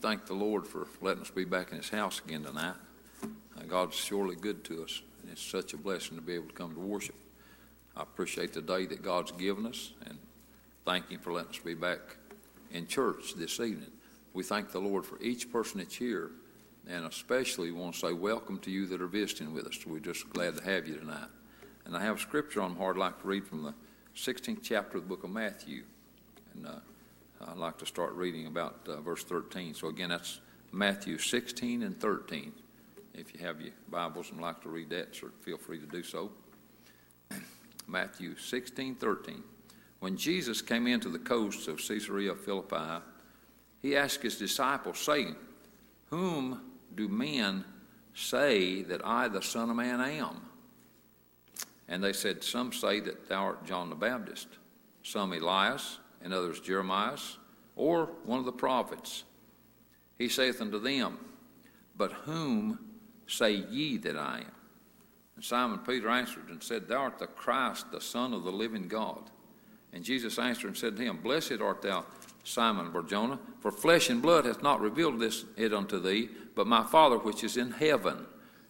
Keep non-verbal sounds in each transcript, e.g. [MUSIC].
thank the Lord for letting us be back in His house again tonight. Uh, God's surely good to us, and it's such a blessing to be able to come to worship. I appreciate the day that God's given us, and thank Him for letting us be back in church this evening. We thank the Lord for each person that's here, and especially want to say welcome to you that are visiting with us. We're just glad to have you tonight. And I have a scripture on my heart I'd like to read from the 16th chapter of the book of Matthew. And uh, I'd like to start reading about uh, verse 13. So, again, that's Matthew 16 and 13. If you have your Bibles and like to read that, feel free to do so. [CLEARS THROAT] Matthew 16, 13. When Jesus came into the coasts of Caesarea Philippi, he asked his disciples, saying, Whom do men say that I, the Son of Man, am? And they said, Some say that thou art John the Baptist, some Elias, and others Jeremiah, or one of the prophets. He saith unto them, But whom say ye that I am? And Simon Peter answered and said, Thou art the Christ, the Son of the living God. And Jesus answered and said to him, Blessed art thou, Simon Barjona, for flesh and blood hath not revealed this it unto thee, but my Father which is in heaven.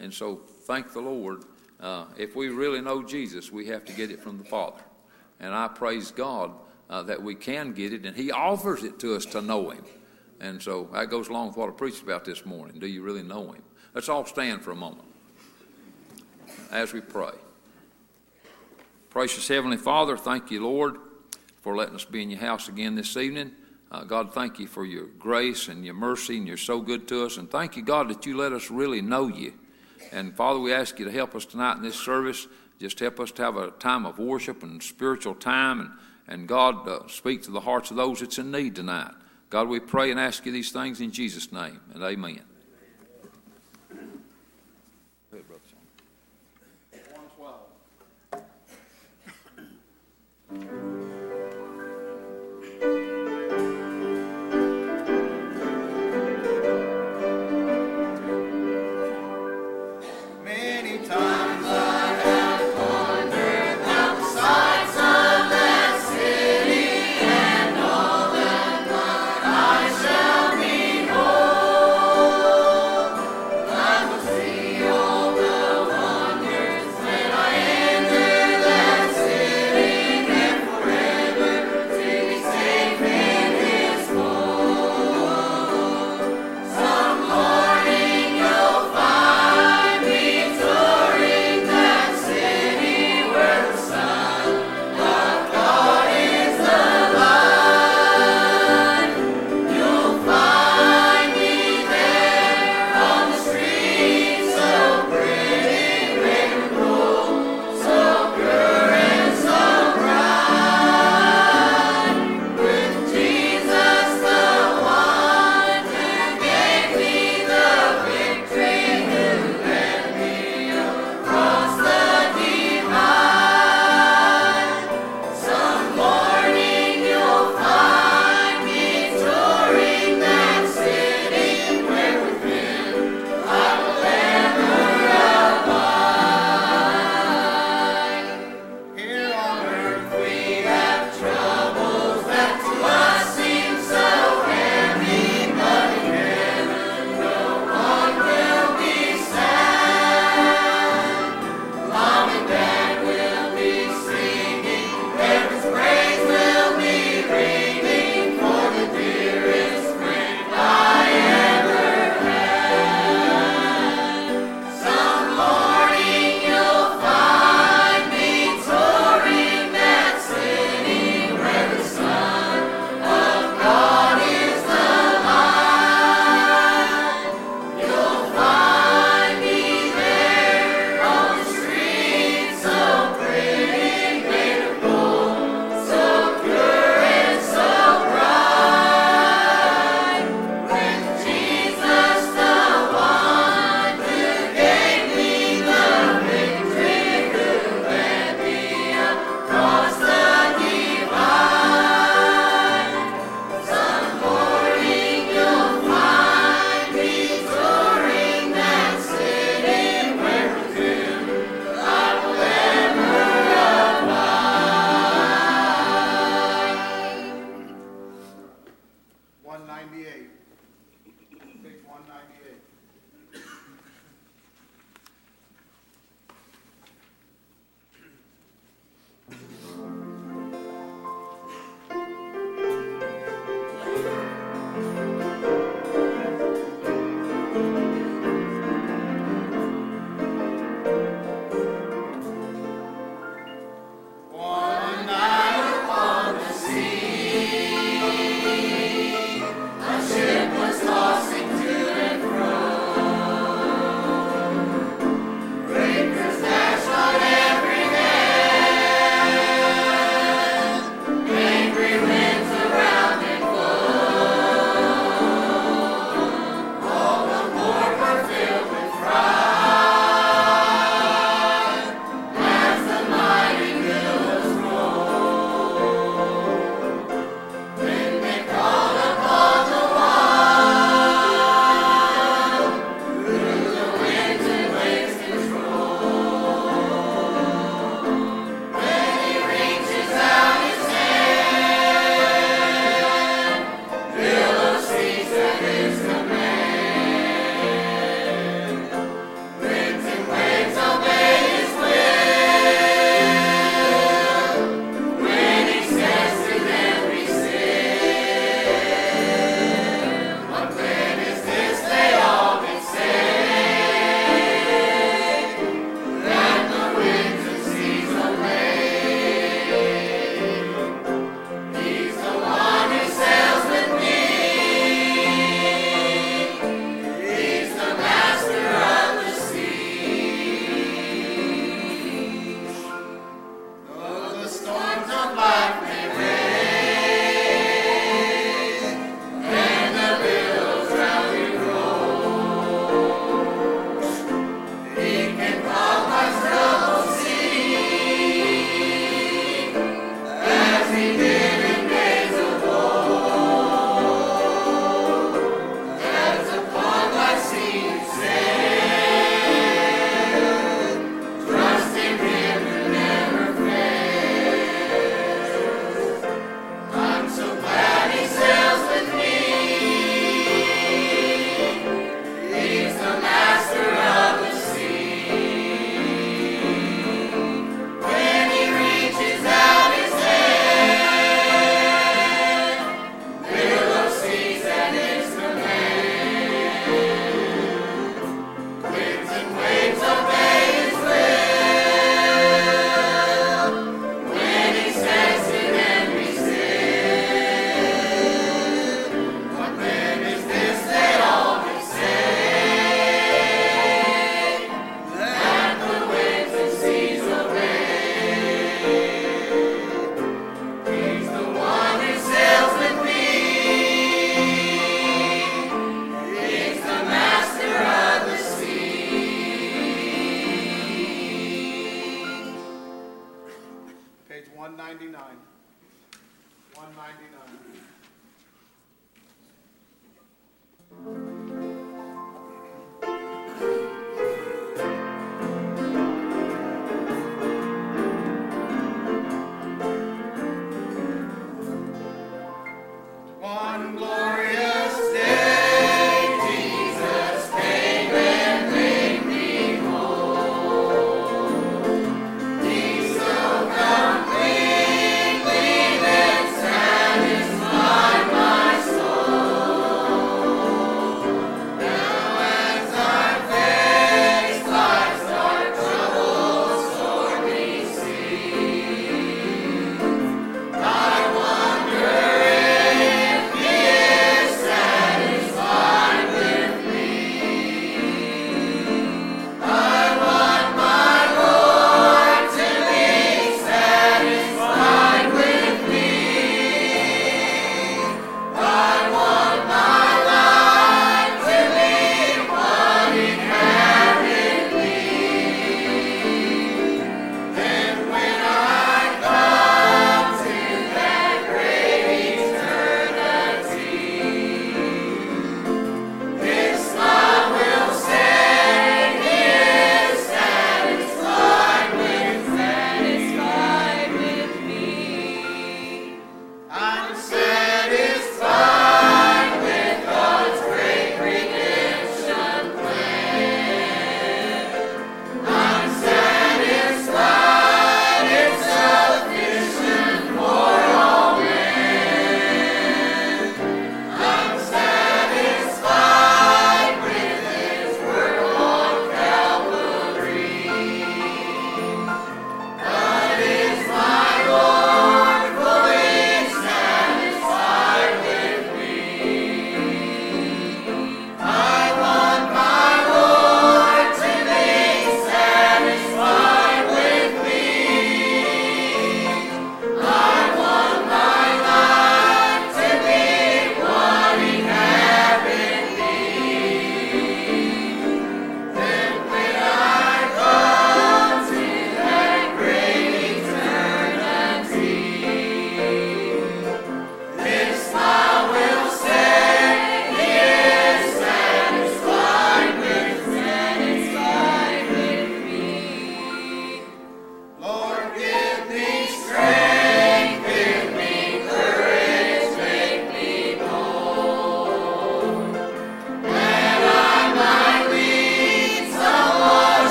And so thank the Lord. Uh, if we really know Jesus, we have to get it from the Father. And I praise God uh, that we can get it, and He offers it to us to know Him. And so that goes along with what I preached about this morning. Do you really know Him? Let's all stand for a moment as we pray. Precious Heavenly Father, thank you, Lord, for letting us be in your house again this evening. Uh, God, thank you for your grace and your mercy, and you're so good to us. And thank you, God, that you let us really know you. And Father, we ask you to help us tonight in this service. Just help us to have a time of worship and spiritual time and and God, uh, speak to the hearts of those that's in need tonight. God, we pray and ask you these things in Jesus' name, and amen.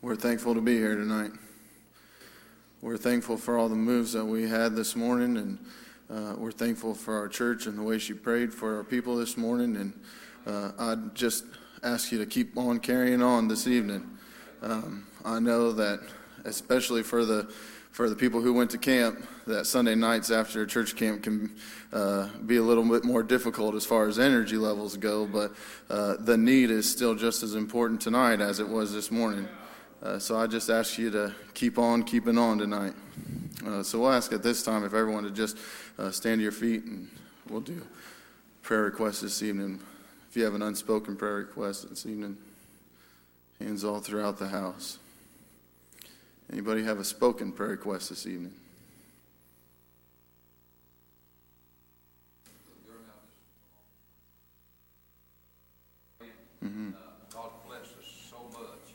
We're thankful to be here tonight. We're thankful for all the moves that we had this morning, and uh, we're thankful for our church and the way she prayed for our people this morning. And uh, I'd just ask you to keep on carrying on this evening. Um, I know that, especially for the for the people who went to camp, that Sunday nights after church camp can uh, be a little bit more difficult as far as energy levels go, but uh, the need is still just as important tonight as it was this morning. Uh, so I just ask you to keep on keeping on tonight. Uh, so we'll ask at this time if everyone to just uh, stand to your feet and we'll do prayer requests this evening. If you have an unspoken prayer request this evening, hands all throughout the house. Anybody have a spoken prayer request this evening? Uh, God bless us so much,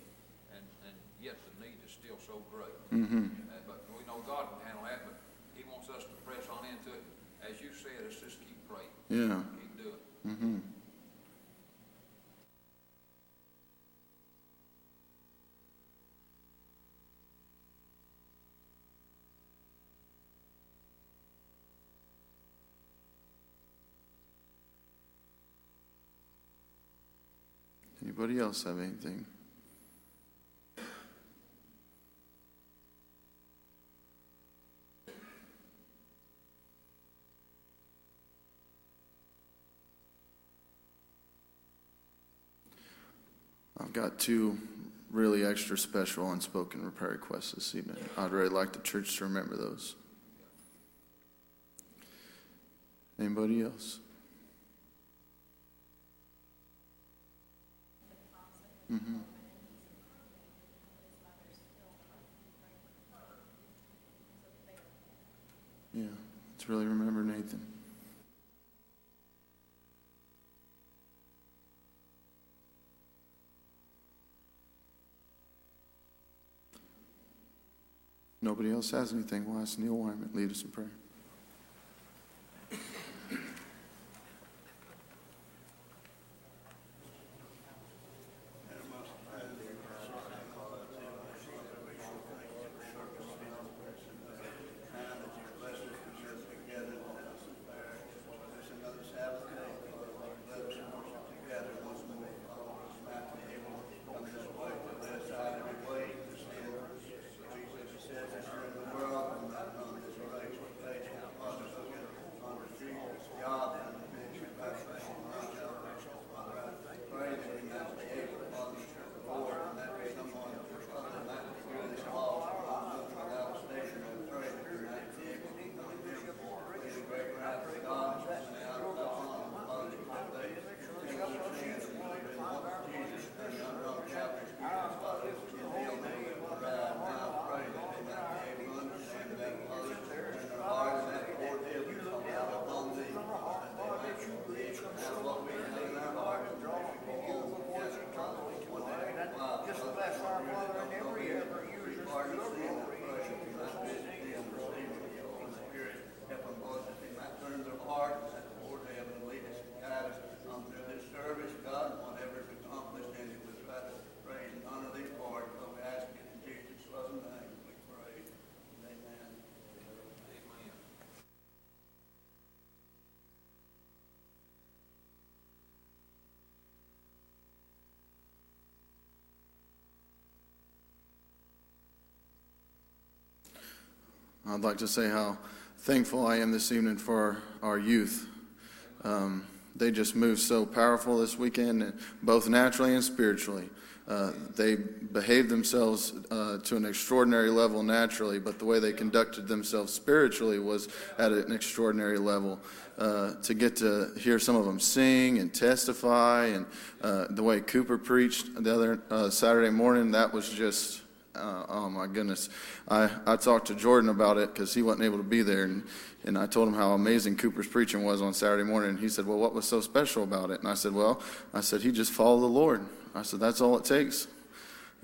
and, and yet the need is still so great. Mm-hmm. Uh, But we know God can handle that, but He wants us to press on into it. As you said, let's just keep praying, Yeah. keep doing. it. Mm-hmm. Anybody else have anything? Got two really extra special unspoken prayer requests this evening. I'd really like the church to remember those. Anybody else? Mm-hmm. Yeah, let's really remember Nathan. Nobody else has anything. Ask Neil Wyman lead us in prayer. I'd like to say how thankful I am this evening for our youth. Um, they just moved so powerful this weekend, both naturally and spiritually. Uh, they behaved themselves uh, to an extraordinary level naturally, but the way they conducted themselves spiritually was at an extraordinary level. Uh, to get to hear some of them sing and testify, and uh, the way Cooper preached the other uh, Saturday morning, that was just uh, oh my goodness. I, I talked to Jordan about it because he wasn't able to be there. And, and I told him how amazing Cooper's preaching was on Saturday morning. And he said, Well, what was so special about it? And I said, Well, I said, he just followed the Lord. I said, That's all it takes.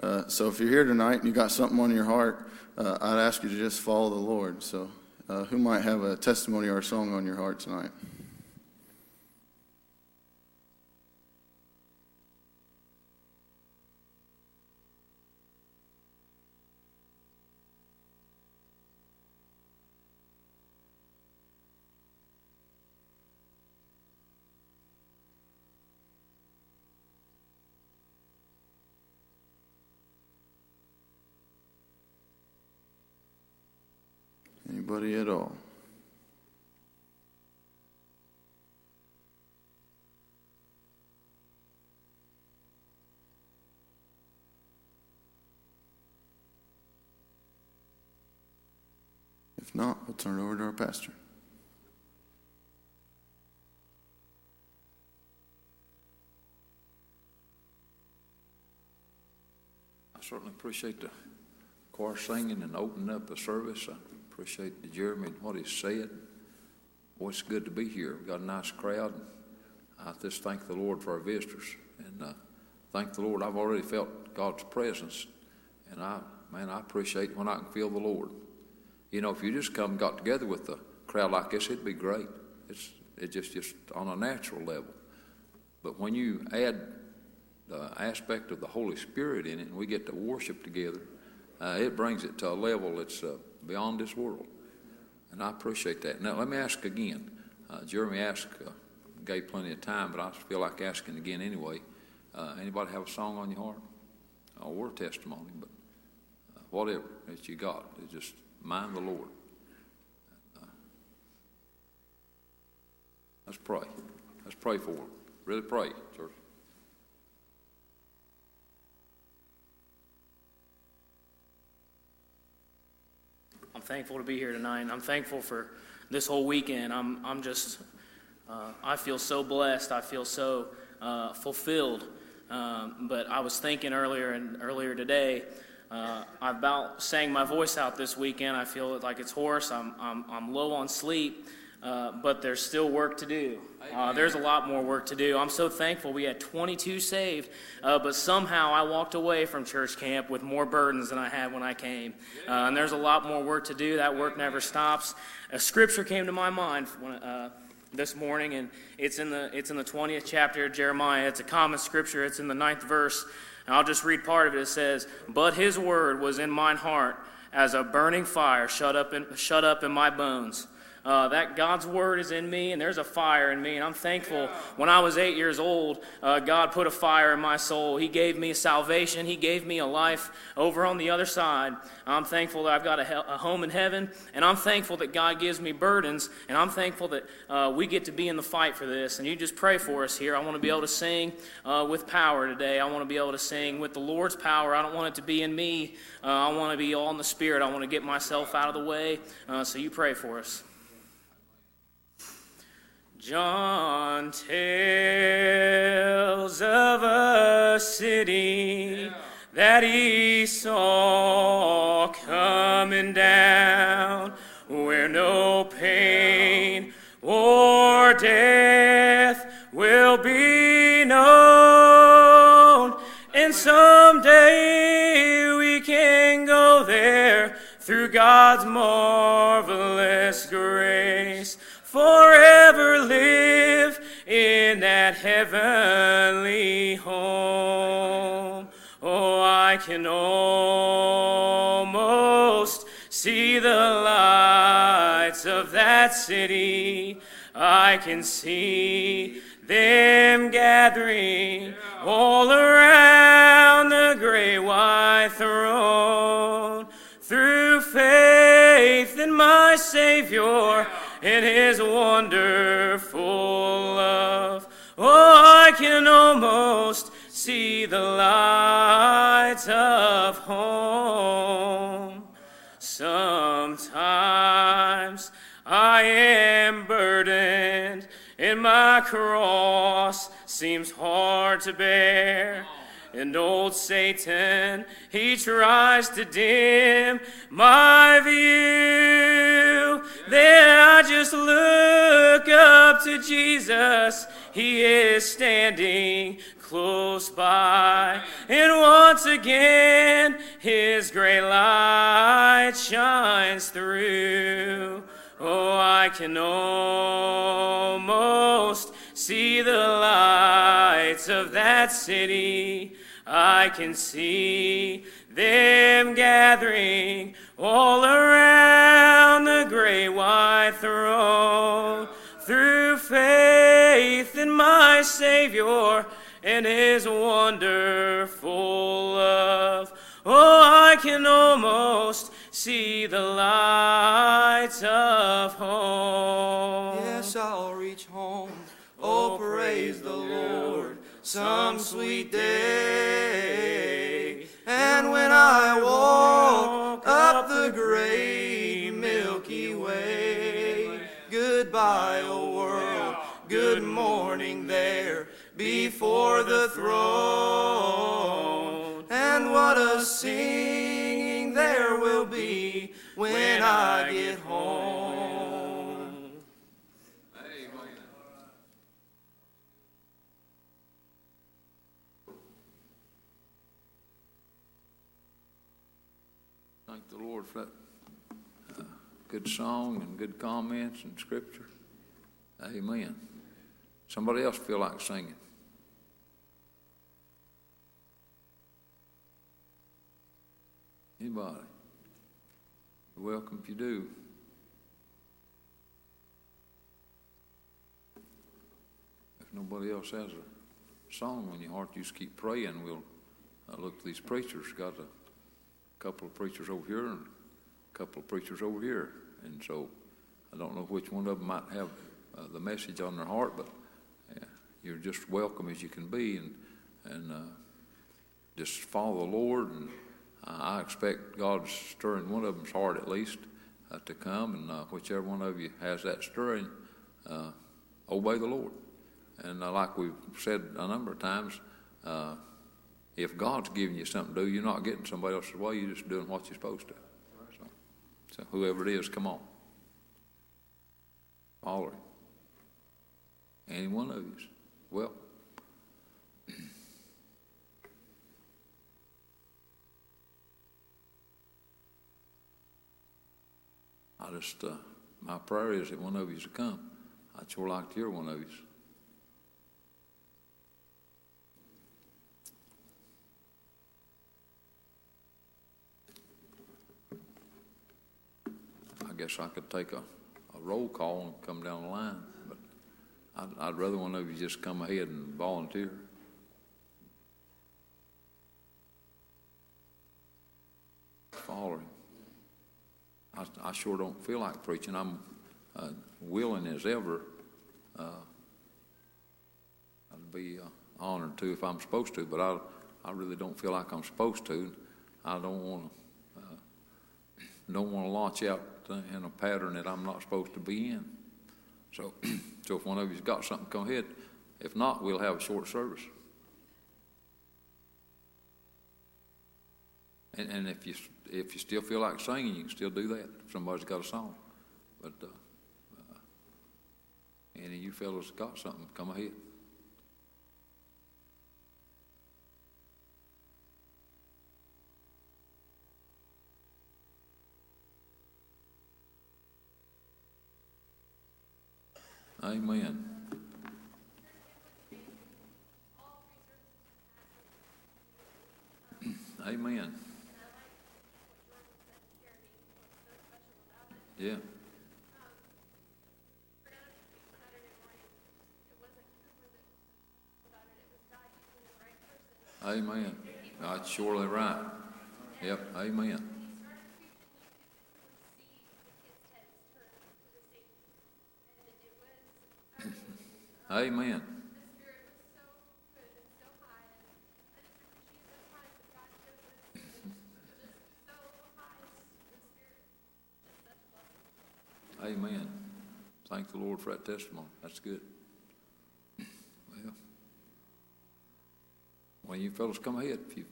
Uh, so if you're here tonight and you got something on your heart, uh, I'd ask you to just follow the Lord. So uh, who might have a testimony or a song on your heart tonight? At all? If not, we'll turn it over to our pastor. I certainly appreciate the choir singing and opening up the service. Appreciate the Jeremy and what he said. Boy, it's good to be here. We've got a nice crowd. I just thank the Lord for our visitors and uh, thank the Lord. I've already felt God's presence, and I, man, I appreciate when I can feel the Lord. You know, if you just come and got together with a crowd like this, it'd be great. It's it's just just on a natural level. But when you add the aspect of the Holy Spirit in it, and we get to worship together, uh, it brings it to a level that's uh, beyond this world. And I appreciate that. Now, let me ask again. Uh, Jeremy asked, uh, gave plenty of time, but I feel like asking again anyway. Uh, anybody have a song on your heart? Or a testimony, but uh, whatever that you got, it's just mind the Lord. let's pray. Let's pray for him. Really pray, church. I'm thankful to be here tonight. I'm thankful for this whole weekend. I'm, I'm just, uh, I feel so blessed. I feel so uh, fulfilled. Um, but I was thinking earlier and earlier today, uh, I about sang my voice out this weekend. I feel like it's hoarse. I'm, I'm, I'm low on sleep. Uh, but there's still work to do. Uh, there's a lot more work to do. I'm so thankful we had 22 saved, uh, but somehow I walked away from church camp with more burdens than I had when I came. Uh, and there's a lot more work to do. That work never stops. A scripture came to my mind when, uh, this morning, and it's in the it's in the 20th chapter of Jeremiah. It's a common scripture. It's in the ninth verse. And I'll just read part of it. It says, "But His word was in mine heart as a burning fire shut up in shut up in my bones." Uh, that God's word is in me, and there's a fire in me. And I'm thankful. When I was eight years old, uh, God put a fire in my soul. He gave me salvation. He gave me a life over on the other side. I'm thankful that I've got a, he- a home in heaven, and I'm thankful that God gives me burdens, and I'm thankful that uh, we get to be in the fight for this. And you just pray for us here. I want to be able to sing uh, with power today. I want to be able to sing with the Lord's power. I don't want it to be in me. Uh, I want to be all in the Spirit. I want to get myself out of the way. Uh, so you pray for us. John tells of a city that he saw coming down where no pain or death will be known. And someday we can go there through God's marvelous grace forever live in that heavenly home. Oh, I can almost see the lights of that city. I can see them gathering all around the great white throne. Through faith in my Savior, in his wonderful love. Oh, I can almost see the lights of home. Sometimes I am burdened, and my cross seems hard to bear. And old Satan, he tries to dim my view. Then I just look up to Jesus. He is standing close by. And once again, his great light shines through. Oh, I can almost see the lights of that city. I can see them gathering all around the great white throne. Through faith in my Savior and His wonderful love. Oh, I can almost see the lights of home. Yes, I'll reach home. Oh, oh praise the Lord, some sweet day. And when I walk the great Milky Way, goodbye, oh world, good morning there before the throne. And what a singing there will be when I get home. Thank the Lord for that uh, good song and good comments and scripture. Amen. Somebody else feel like singing? Anybody? You're welcome if you do. If nobody else has a song on your heart, you just keep praying. We'll uh, look these preachers. Got a couple of preachers over here and a couple of preachers over here. And so I don't know which one of them might have uh, the message on their heart, but you're just welcome as you can be and, and uh, just follow the Lord. And I expect God's stirring one of them's heart at least uh, to come. And uh, whichever one of you has that stirring, uh, obey the Lord. And like we've said a number of times, if God's giving you something to do, you're not getting somebody else's way. You're just doing what you're supposed to. So, whoever it is, come on. Him. Any one of you. Well, I just, uh, my prayer is that one of you to come. I'd sure like to hear one of you. I guess I could take a, a roll call and come down the line, but I'd, I'd rather one of you just come ahead and volunteer. Follow him. I, I sure don't feel like preaching. I'm uh, willing as ever. Uh, I'd be uh, honored to if I'm supposed to, but I, I really don't feel like I'm supposed to. I don't want to don't want to launch out in a pattern that I'm not supposed to be in. So, [CLEARS THROAT] so if one of you's got something, come ahead. If not, we'll have a short service. And, and if you if you still feel like singing, you can still do that. If somebody's got a song, but uh, uh, any of you fellows got something, come ahead. Amen. Amen. Yeah. Amen. That's surely right. Yep. Amen. Amen. Amen. Thank the Lord for that testimony. That's good. Well, well, you fellows come ahead if you've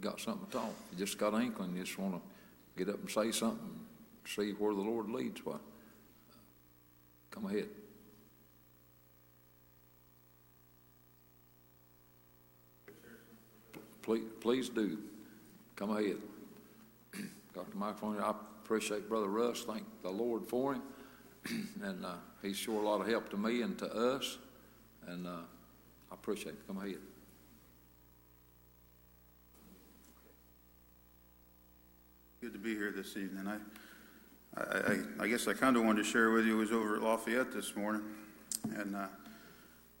got something to talk. You just got an inkling, you just want to get up and say something, see where the Lord leads. Why? Uh, come ahead. Please, please do. Come ahead. [CLEARS THROAT] Dr. microphone. I appreciate Brother Russ. Thank the Lord for him. [CLEARS THROAT] and uh, he's sure a lot of help to me and to us. And uh, I appreciate it. Come ahead. Good to be here this evening. I, I, I, I guess I kind of wanted to share with you, I was over at Lafayette this morning, and uh,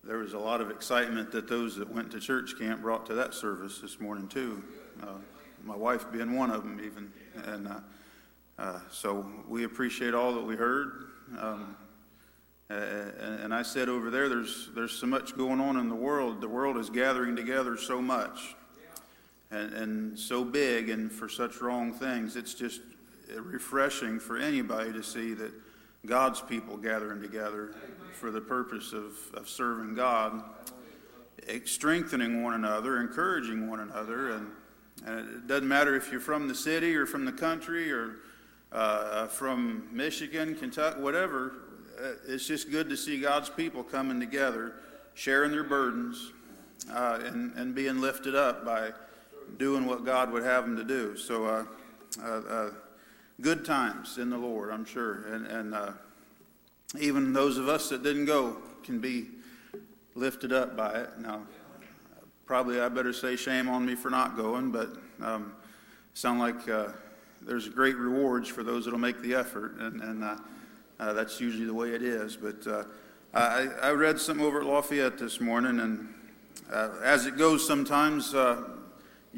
there was a lot of excitement that those that went to church camp brought to that service this morning, too. Uh, my wife being one of them, even. And uh, Uh, so we appreciate all that we heard. Um, and, and I said over there, there's, there's so much going on in the world. The world is gathering together so much and, and so big and for such wrong things. It's just refreshing for anybody to see that God's people gathering together for the purpose of, of serving God, strengthening one another, encouraging one another. And, and it doesn't matter if you're from the city or from the country or uh, from Michigan, Kentucky, whatever. Uh, it's just good to see God's people coming together, sharing their burdens, uh, and, and being lifted up by doing what God would have them to do. So, uh, uh, uh good times in the Lord, I'm sure. And, and uh, even those of us that didn't go can be lifted up by it. Now, probably I better say shame on me for not going, but um, sound like uh, there's great rewards for those that'll make the effort, and, and uh, uh, that's usually the way it is. But uh, I, I, read something over at Lafayette this morning, and uh, as it goes sometimes, uh,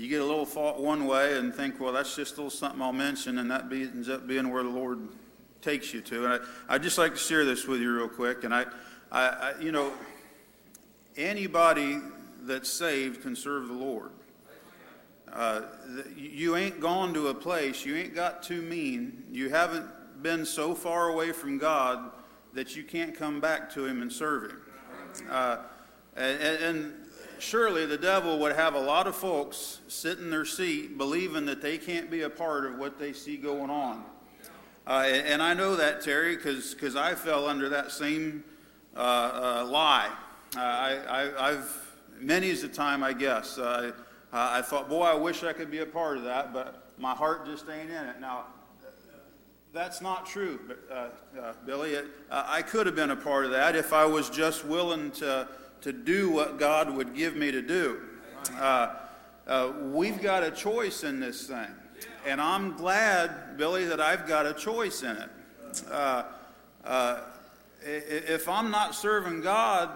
you get a little thought one way and think, well, that's just a little something I'll mention, and that be, ends up being where the Lord takes you to. And I, I'd just like to share this with you real quick. And I, I, I you know, anybody that's saved can serve the Lord. Uh, you ain't gone to a place, you ain't got too mean, you haven't been so far away from God that you can't come back to Him and serve Him. Uh, and, and, surely the devil would have a lot of folks sit in their seat believing that they can't be a part of what they see going on. Uh, and, I know that, Terry, because I fell under that same uh, uh, lie. Uh, I, have many's the time, I guess. Uh, I thought, boy, I wish I could be a part of that, but my heart just ain't in it. Now, that's not true, uh, Billy. It, I could have been a part of that if I was just willing to to do what God would give me to do. Uh, uh, we've got a choice in this thing. And I'm glad, Billy, that I've got a choice in it. Uh, uh if I'm not serving God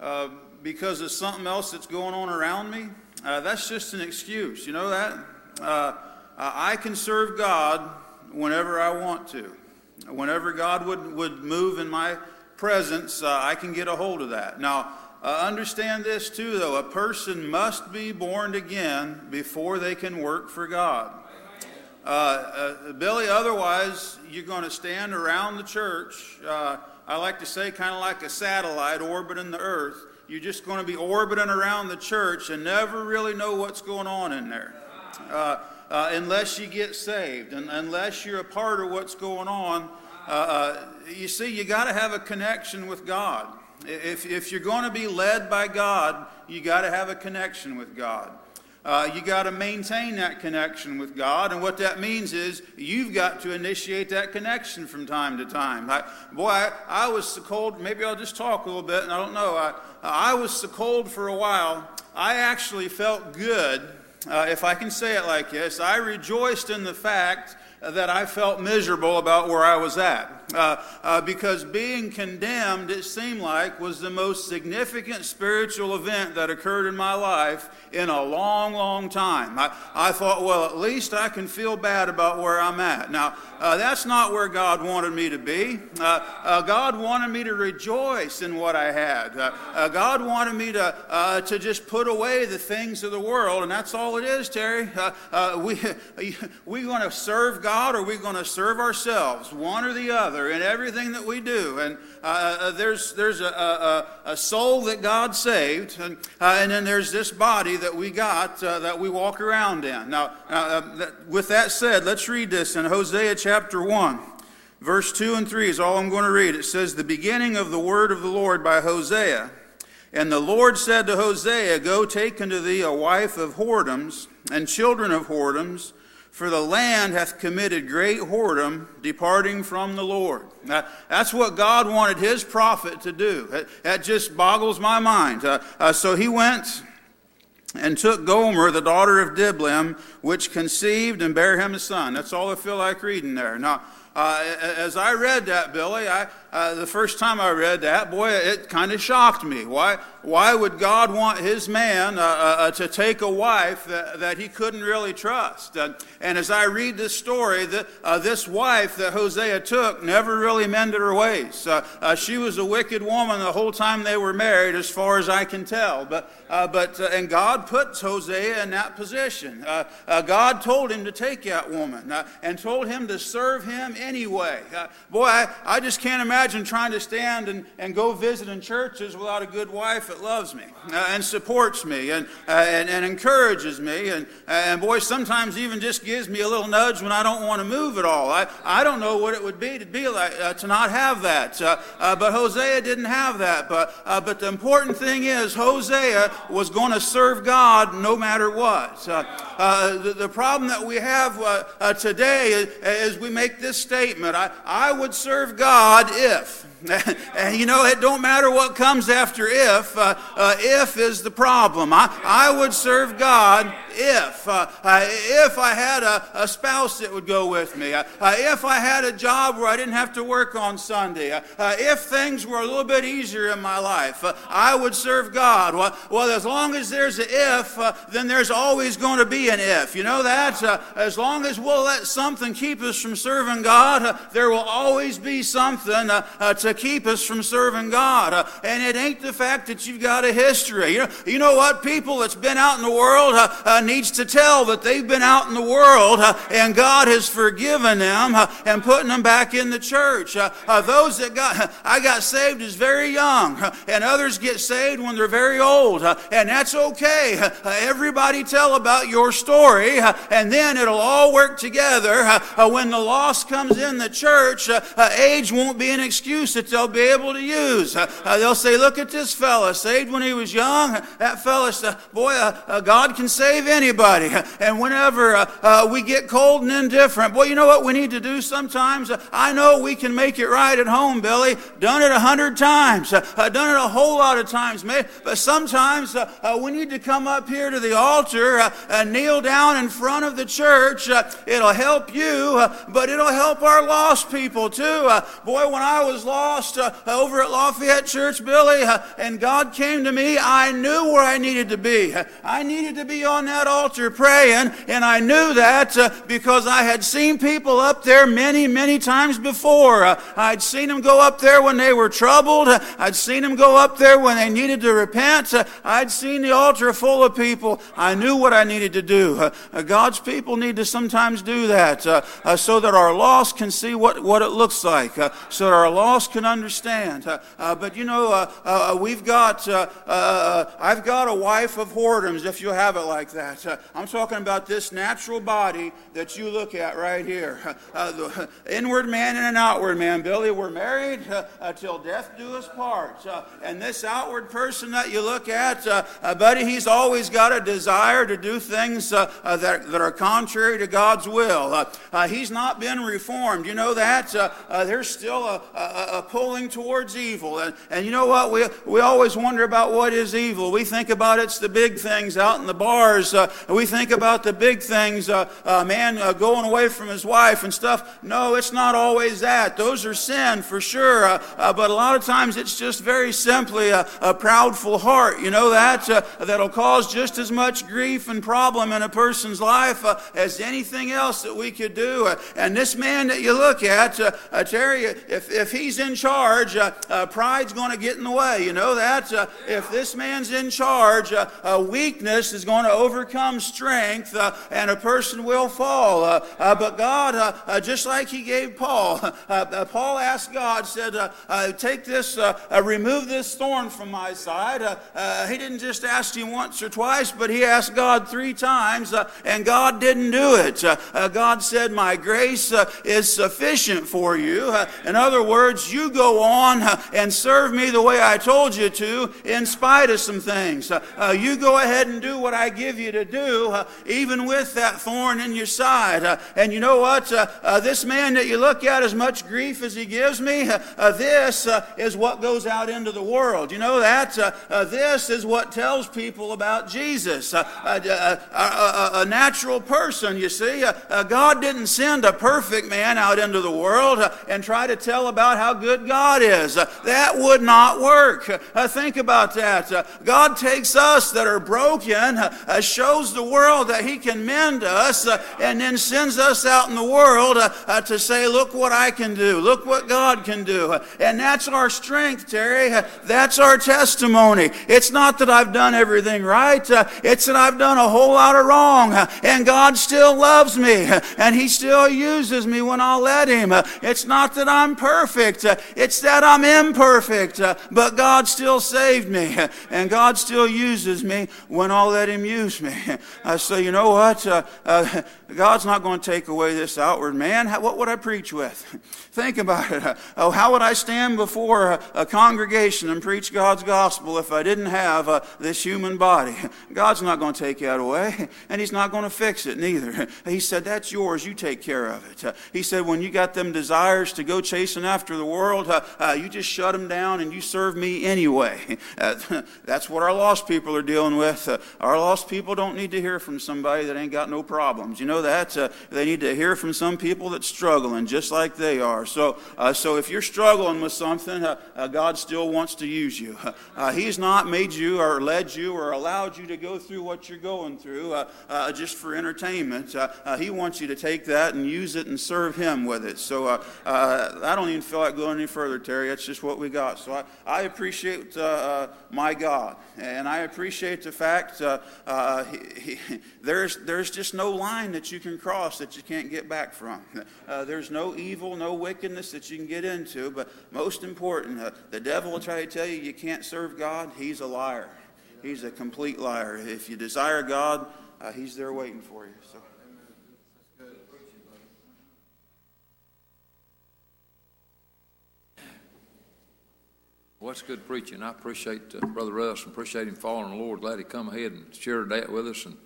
uh, because of something else that's going on around me, uh, that's just an excuse. You know that? I can serve God whenever I want to. Whenever God would, would move in my presence, I can get a hold of that. Now, uh, understand this too, though. A person must be born again before they can work for God. Uh, uh, Billy, otherwise, you're going to stand around the church. Uh, I like to say, kind of like a satellite orbiting the earth. You're just going to be orbiting around the church and never really know what's going on in there. Uh, uh, unless you get saved, and unless you're a part of what's going on, you see, you got to have a connection with God. If, if you're going to be led by God, you got to have a connection with God. Uh, you got to maintain that connection with God, and what that means is you've got to initiate that connection from time to time. I, boy, I, I, was so cold. Maybe I'll just talk a little bit, and I don't know. I, I was so cold for a while. I actually felt good, uh, if I can say it like this. I rejoiced in the fact that I felt miserable about where I was at. Uh, uh, because being condemned, it seemed like, was the most significant spiritual event that occurred in my life in a long, long time. I, I thought, well, at least I can feel bad about where I'm at. Now, uh, that's not where God wanted me to be. Uh, uh, God wanted me to rejoice in what I had. God wanted me to, to just put away the things of the world, and that's all it is, Terry. we [LAUGHS] we going to serve God or are we going to serve ourselves, one or the other in everything that we do. And uh, uh, there's, there's a, a, a, soul that God saved, and, uh, and then there's this body that we got uh, that we walk around in. Now, uh, that, with that said, let's read this in Hosea chapter 1. Verse 2 and 3 is all I'm going to read. It says, The beginning of the word of the Lord by Hosea. And the Lord said to Hosea, Go take unto thee a wife of whoredoms and children of whoredoms for the land hath committed great whoredom, departing from the Lord. Now, that's what God wanted his prophet to do. That, just boggles my mind. Uh, uh, so he went and took Gomer, the daughter of Diblaim, which conceived and bare him a son. That's all I feel like reading there. Now, uh, as I read that, Billy, I, uh, the first time I read that, boy, it kind of shocked me. Why, why would God want his man uh, uh, uh to take a wife that, that he couldn't really trust? Uh, and as I read this story, the, uh, this wife that Hosea took never really mended her ways. she was a wicked woman the whole time they were married, as far as I can tell. But, but and God puts Hosea in that position. God told him to take that woman and told him to serve him anyway. boy, I, I just can't imagine trying to stand and, and go visit in churches without a good wife that loves me uh, and supports me and, uh, and, and, encourages me. And, and boy, sometimes even just gives me a little nudge when I don't want to move at all. I, I don't know what it would be to be like, uh, to not have that. Uh, uh, but Hosea didn't have that. But, uh, but the important thing is, Hosea was going to serve God no matter what. Uh, the, the, problem that we have uh, uh, today is, is we make this statement I, I would serve God if. [LAUGHS] and you know, it don't matter what comes after if. Uh, uh, if is the problem. I, I would serve God if. Uh, uh if I had a, a, spouse that would go with me. Uh, uh, if I had a job where I didn't have to work on Sunday. if things were a little bit easier in my life, I would serve God. Well, well, as long as there's an if, then there's always going to be an if. You know that? as long as we'll let something keep us from serving God, there will always be something to to keep us from serving God. Uh, and it ain't the fact that you've got a history. You know, you know what? People that's been out in the world uh, uh, needs to tell that they've been out in the world uh, and God has forgiven them uh, and putting them back in the church. Uh, uh, those that got, [LAUGHS] I got saved as very young uh, and others get saved when they're very old. and that's okay. everybody tell about your story and then it'll all work together. when the loss comes in the church, age won't be an excuse that they'll be able to use. Uh, uh, they'll say, Look at this fella, saved when he was young. That fella, uh, boy, uh, uh God can save anybody. [LAUGHS] And whenever uh, uh, we get cold and indifferent, boy, you know what we need to do sometimes? I know we can make it right at home, Billy. Done it a hundred times. I've done it a whole lot of times, maybe. But sometimes we need to come up here to the altar, and kneel down in front of the church. it'll help you, but it'll help our lost people too. boy, when I was lost, lost uh, over at Lafayette Church, Billy, uh, and God came to me, I knew where I needed to be. I needed to be on that altar praying, and I knew that uh, because I had seen people up there many, many times before. Uh, I'd seen them go up there when they were troubled. I'd seen them go up there when they needed to repent. Uh, I'd seen the altar full of people. I knew what I needed to do. Uh, God's people need to sometimes do that so that our lost can see what, what it looks like, so that our lost can understand. Uh, uh, but you know, uh, uh, uh we've got, uh, uh, I've got a wife of whoredoms, if you have it like that. Uh, I'm talking about this natural body that you look at right here. [LAUGHS] Uh, the inward man and an outward man. Billy, we're married till death do us part. and this outward person that you look at, buddy, he's always got a desire to do things that, that are contrary to God's will. he's not been reformed. You know that? there's still a, a, a pulling towards evil. And, and you know what? We, we always wonder about what is evil. We think about it's the big things out in the bars. Uh, we think about the big things, uh, uh, man uh, going away from his wife and stuff. No, it's not always that. Those are sin for sure. Uh, uh, but a lot of times it's just very simply a, a proudful heart. You know that? that'll cause just as much grief and problem in a person's life as anything else that we could do. and this man that you look at, Terry, if, if he's in charge, uh, uh, pride's going to get in the way. You know that? Uh, if this man's in charge, uh, weakness is going to overcome strength uh, and a person will fall. Uh, but God, just like He gave Paul, [LAUGHS] Paul asked God, said, Take this, remove this thorn from my side. he didn't just ask Him once or twice, but he asked God three times, and God didn't do it. God said, My grace is sufficient for you. in other words, you go on uh, and serve me the way I told you to, in spite of some things. Uh, uh, you go ahead and do what I give you to do, uh, even with that thorn in your side. Uh, and you know what? Uh, this man that you look at, as much grief as he gives me, this is what goes out into the world. You know that? This is what tells people about Jesus. A, natural person, you see. God didn't send a perfect man out into the world and try to tell about how good God is. That would not work. Uh, think about that. Uh, God takes us that are broken, uh, uh shows the world that He can mend us, uh, and then sends us out in the world uh, to say, Look what I can do. Look what God can do. And that's our strength, Terry. That's our testimony. It's not that I've done everything right, it's that I've done a whole lot of wrong, and God still loves me, and He still uses me when I'll let Him. It's not that I'm perfect, it's that I'm imperfect, uh, but God still saved me, uh, [LAUGHS] and God still uses me when I'll let Him use me. [LAUGHS] I say, you know what? God's not going to take away this outward man. How, what would I preach with? [LAUGHS] Think about it. [LAUGHS] Oh, how would I stand before a, a congregation and preach God's gospel if I didn't have uh, this human body? [LAUGHS] God's not going to take that away, and He's not going to fix it neither. He said, That's yours. You take care of it. Uh, he said, When you got them desires to go chasing after the world, uh, uh, you just shut them down and you serve me anyway. That's what our lost people are dealing with. Uh, our lost people don't need to hear from somebody that ain't got no problems. You know that? Uh, they need to hear from some people that's struggling just like they are. So, uh, so if you're struggling with something, uh, uh, God still wants to use you. [LAUGHS] Uh, he's not made you or led you or allowed you to go through what you're going through just for entertainment. He wants you to take that and use it and serve Him with it. So I don't even feel like going any further, Terry. That's just what we got. So I, I appreciate my God, and I appreciate the fact he, he, [LAUGHS] there's there's just no line that you can cross that you can't get back from. [LAUGHS] Uh, there's no evil, no wickedness that you can get into. But most important, uh, the devil will try to tell you you can't serve God. He's a liar. He's a complete liar. If you desire God, uh, He's there waiting for you. So. Well, that's good preaching. I appreciate uh, Brother Russ and appreciate him following the Lord. Glad he come ahead and shared that with us, and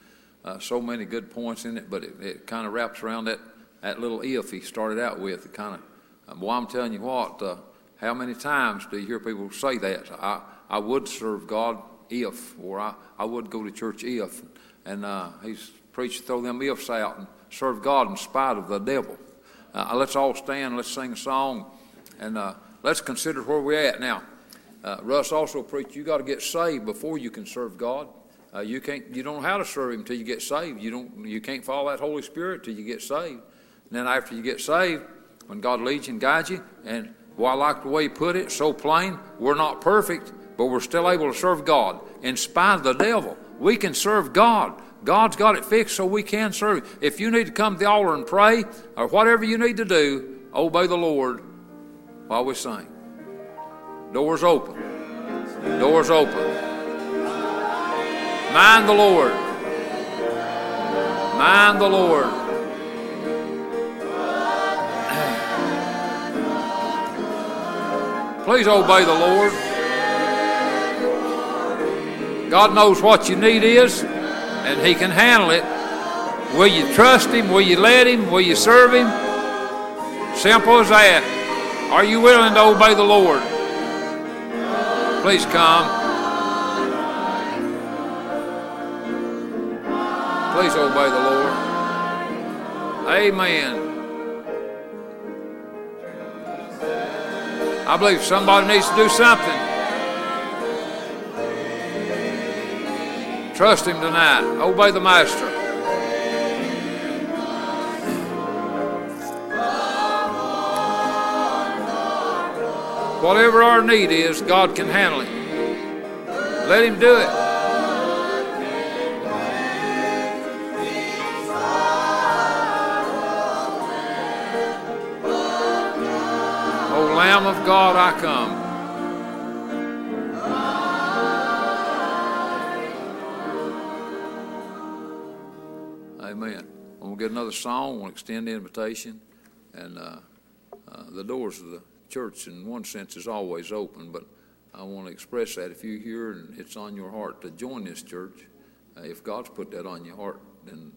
uh, so many good points in it. But it, it kind of wraps around that that little if he started out with. It kind of, um, well, I'm telling you what. Uh, how many times do you hear people say that? I I would serve God if, or I I would go to church if, and uh, he's preached throw them ifs out and serve God in spite of the devil. Uh, let's all stand. Let's sing a song, and uh, let's consider where we're at now. Uh, Russ also preached, you got to get saved before you can serve God. Uh, you can't, you don't know how to serve Him until you get saved. You don't, you can't follow that Holy Spirit till you get saved. And then after you get saved, when God leads you and guides you, and well, I like the way He put it, so plain. We're not perfect, but we're still able to serve God in spite of the devil. We can serve God. God's got it fixed so we can serve. If you need to come to the altar and pray, or whatever you need to do, obey the Lord while we sing. Doors open. Doors open. Mind the Lord. Mind the Lord. [CLEARS THROAT] Please obey the Lord. God knows what your need is, and He can handle it. Will you trust Him? Will you let Him? Will you serve Him? Simple as that. Are you willing to obey the Lord? Please come. Please obey the Lord. Amen. I believe somebody needs to do something. Trust Him tonight. Obey the Master. Whatever our need is, God can handle it. Let Him do it. Lamb of God, I come. Amen. I'm going to get another song. I want to extend the invitation. And uh, uh, the doors of the church, in one sense, is always open, but I want to express that if you hear and it's on your heart to join this church, uh, if God's put that on your heart, then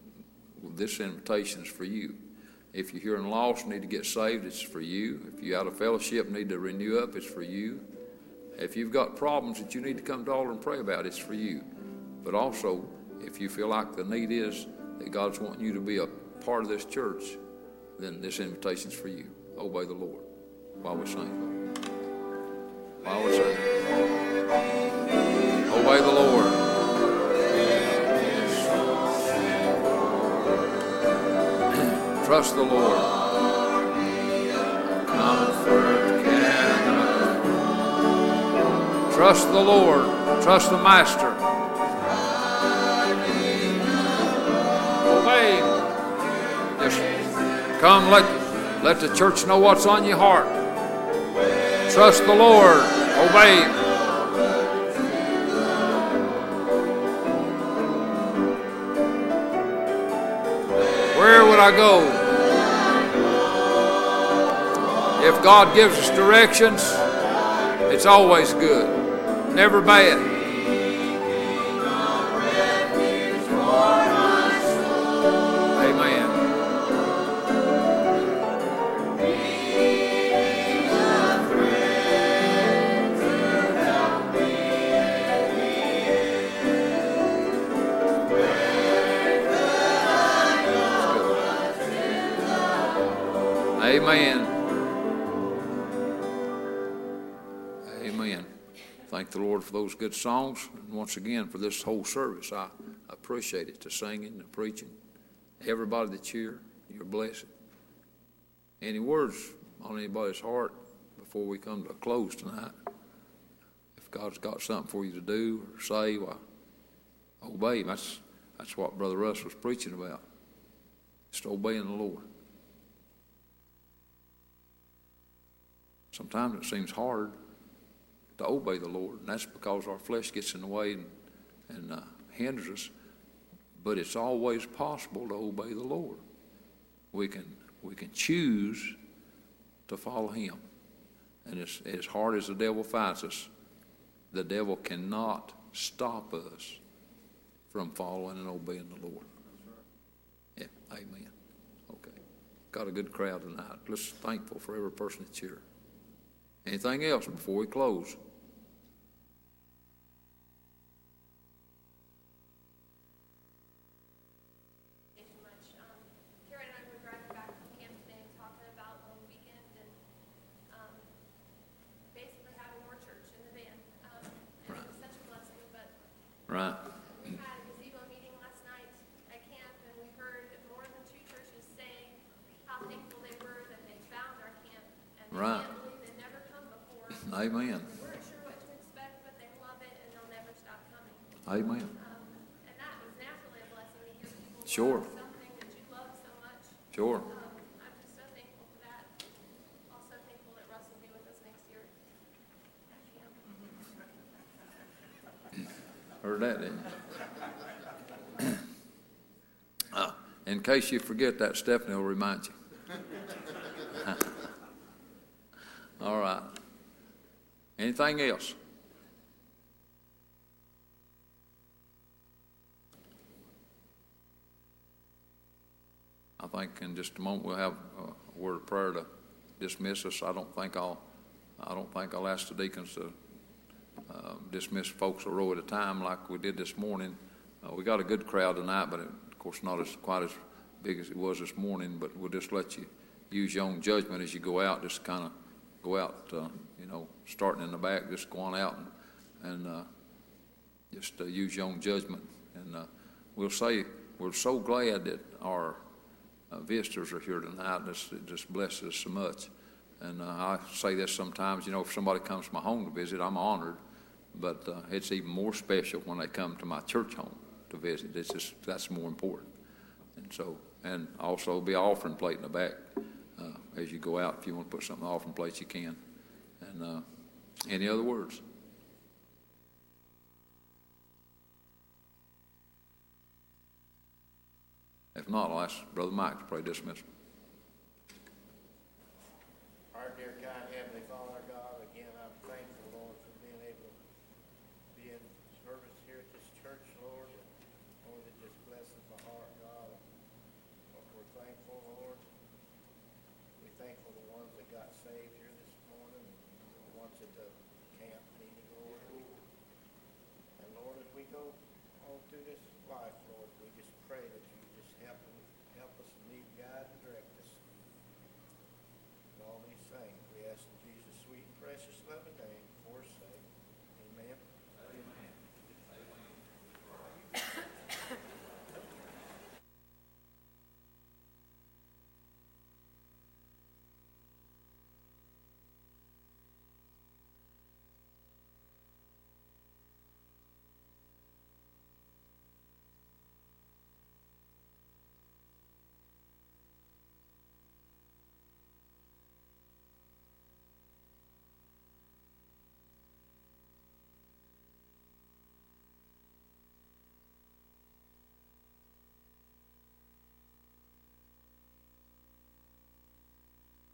this invitation's for you. If you're here and lost, need to get saved, it's for you. If you're out of fellowship, need to renew up, it's for you. If you've got problems that you need to come to altar and pray about, it's for you. But also, if you feel like the need is that God's wanting you to be a part of this church, then this invitation's for you. Obey the Lord while we sing. While we sing. Obey the Lord. Trust the Lord. Trust the Lord. Trust the Master. Obey. Just come, let, let the church know what's on your heart. Trust the Lord. Obey. Where would I go? If God gives us directions, it's always good, never bad. The Lord for those good songs. And once again, for this whole service, I appreciate it the singing, the preaching. Everybody that's here, you're blessed. Any words on anybody's heart before we come to a close tonight? If God's got something for you to do or say, why, obey Him. That's, that's what Brother Russ was preaching about. Just obeying the Lord. Sometimes it seems hard to obey the Lord, and that's because our flesh gets in the way and, and uh, hinders us. But it's always possible to obey the Lord. We can we can choose to follow Him, and as as hard as the devil fights us, the devil cannot stop us from following and obeying the Lord. Yeah, Amen. Okay, got a good crowd tonight. Let's thankful for every person that's here. Anything else before we close? Thank you much. Um, Karen and I were driving back from camp today and talking about long weekend and, um, basically having more church in the van. Um, and it was such a blessing, but Right. we had a gazebo meeting last night at camp and we heard more than two churches say how thankful they were that they found our camp. And they Right. can't believe they'd never come before. Amen. They weren't sure what to expect, but they love it and they'll never stop coming. Amen. Um, and that was naturally a blessing to hear people Sure. love something that you love so much. Sure. Um, I'm just so thankful for that. Also thankful that Russ will be with us next year at camp. Heard that, didn't you? Uh, In case you forget that, Stephanie will remind you. [LAUGHS] All right. Anything else? I think in just a moment we'll have a word of prayer to dismiss us. I don't think I'll, I don't think I'll ask the deacons to uh, dismiss folks a row at a time like we did this morning. Uh, we got a good crowd tonight, but of course not as quite as big as it was this morning. But we'll just let you use your own judgment as you go out. Just kind of go out, uh, you know, starting in the back, just go on out and, and uh, just uh, use your own judgment. And uh, we'll say we're so glad that our uh, visitors are here tonight. This it just blesses us so much. And uh, I say this sometimes, you know, if somebody comes to my home to visit, I'm honored. But it's even more special when they come to my church home to visit. It's just that's more important. And so, and also be offering plate in the back uh, as you go out. If you want to put something offering plate, you can. And uh, any other words? If not, I'll ask Brother Mike to pray dismissal. Our dear kind Heavenly Father, God, again, I'm thankful, Lord, for being able to be in service here at this church, Lord. got saved here this morning, and once at the camp meeting, Lord. And Lord, as we go on through this life,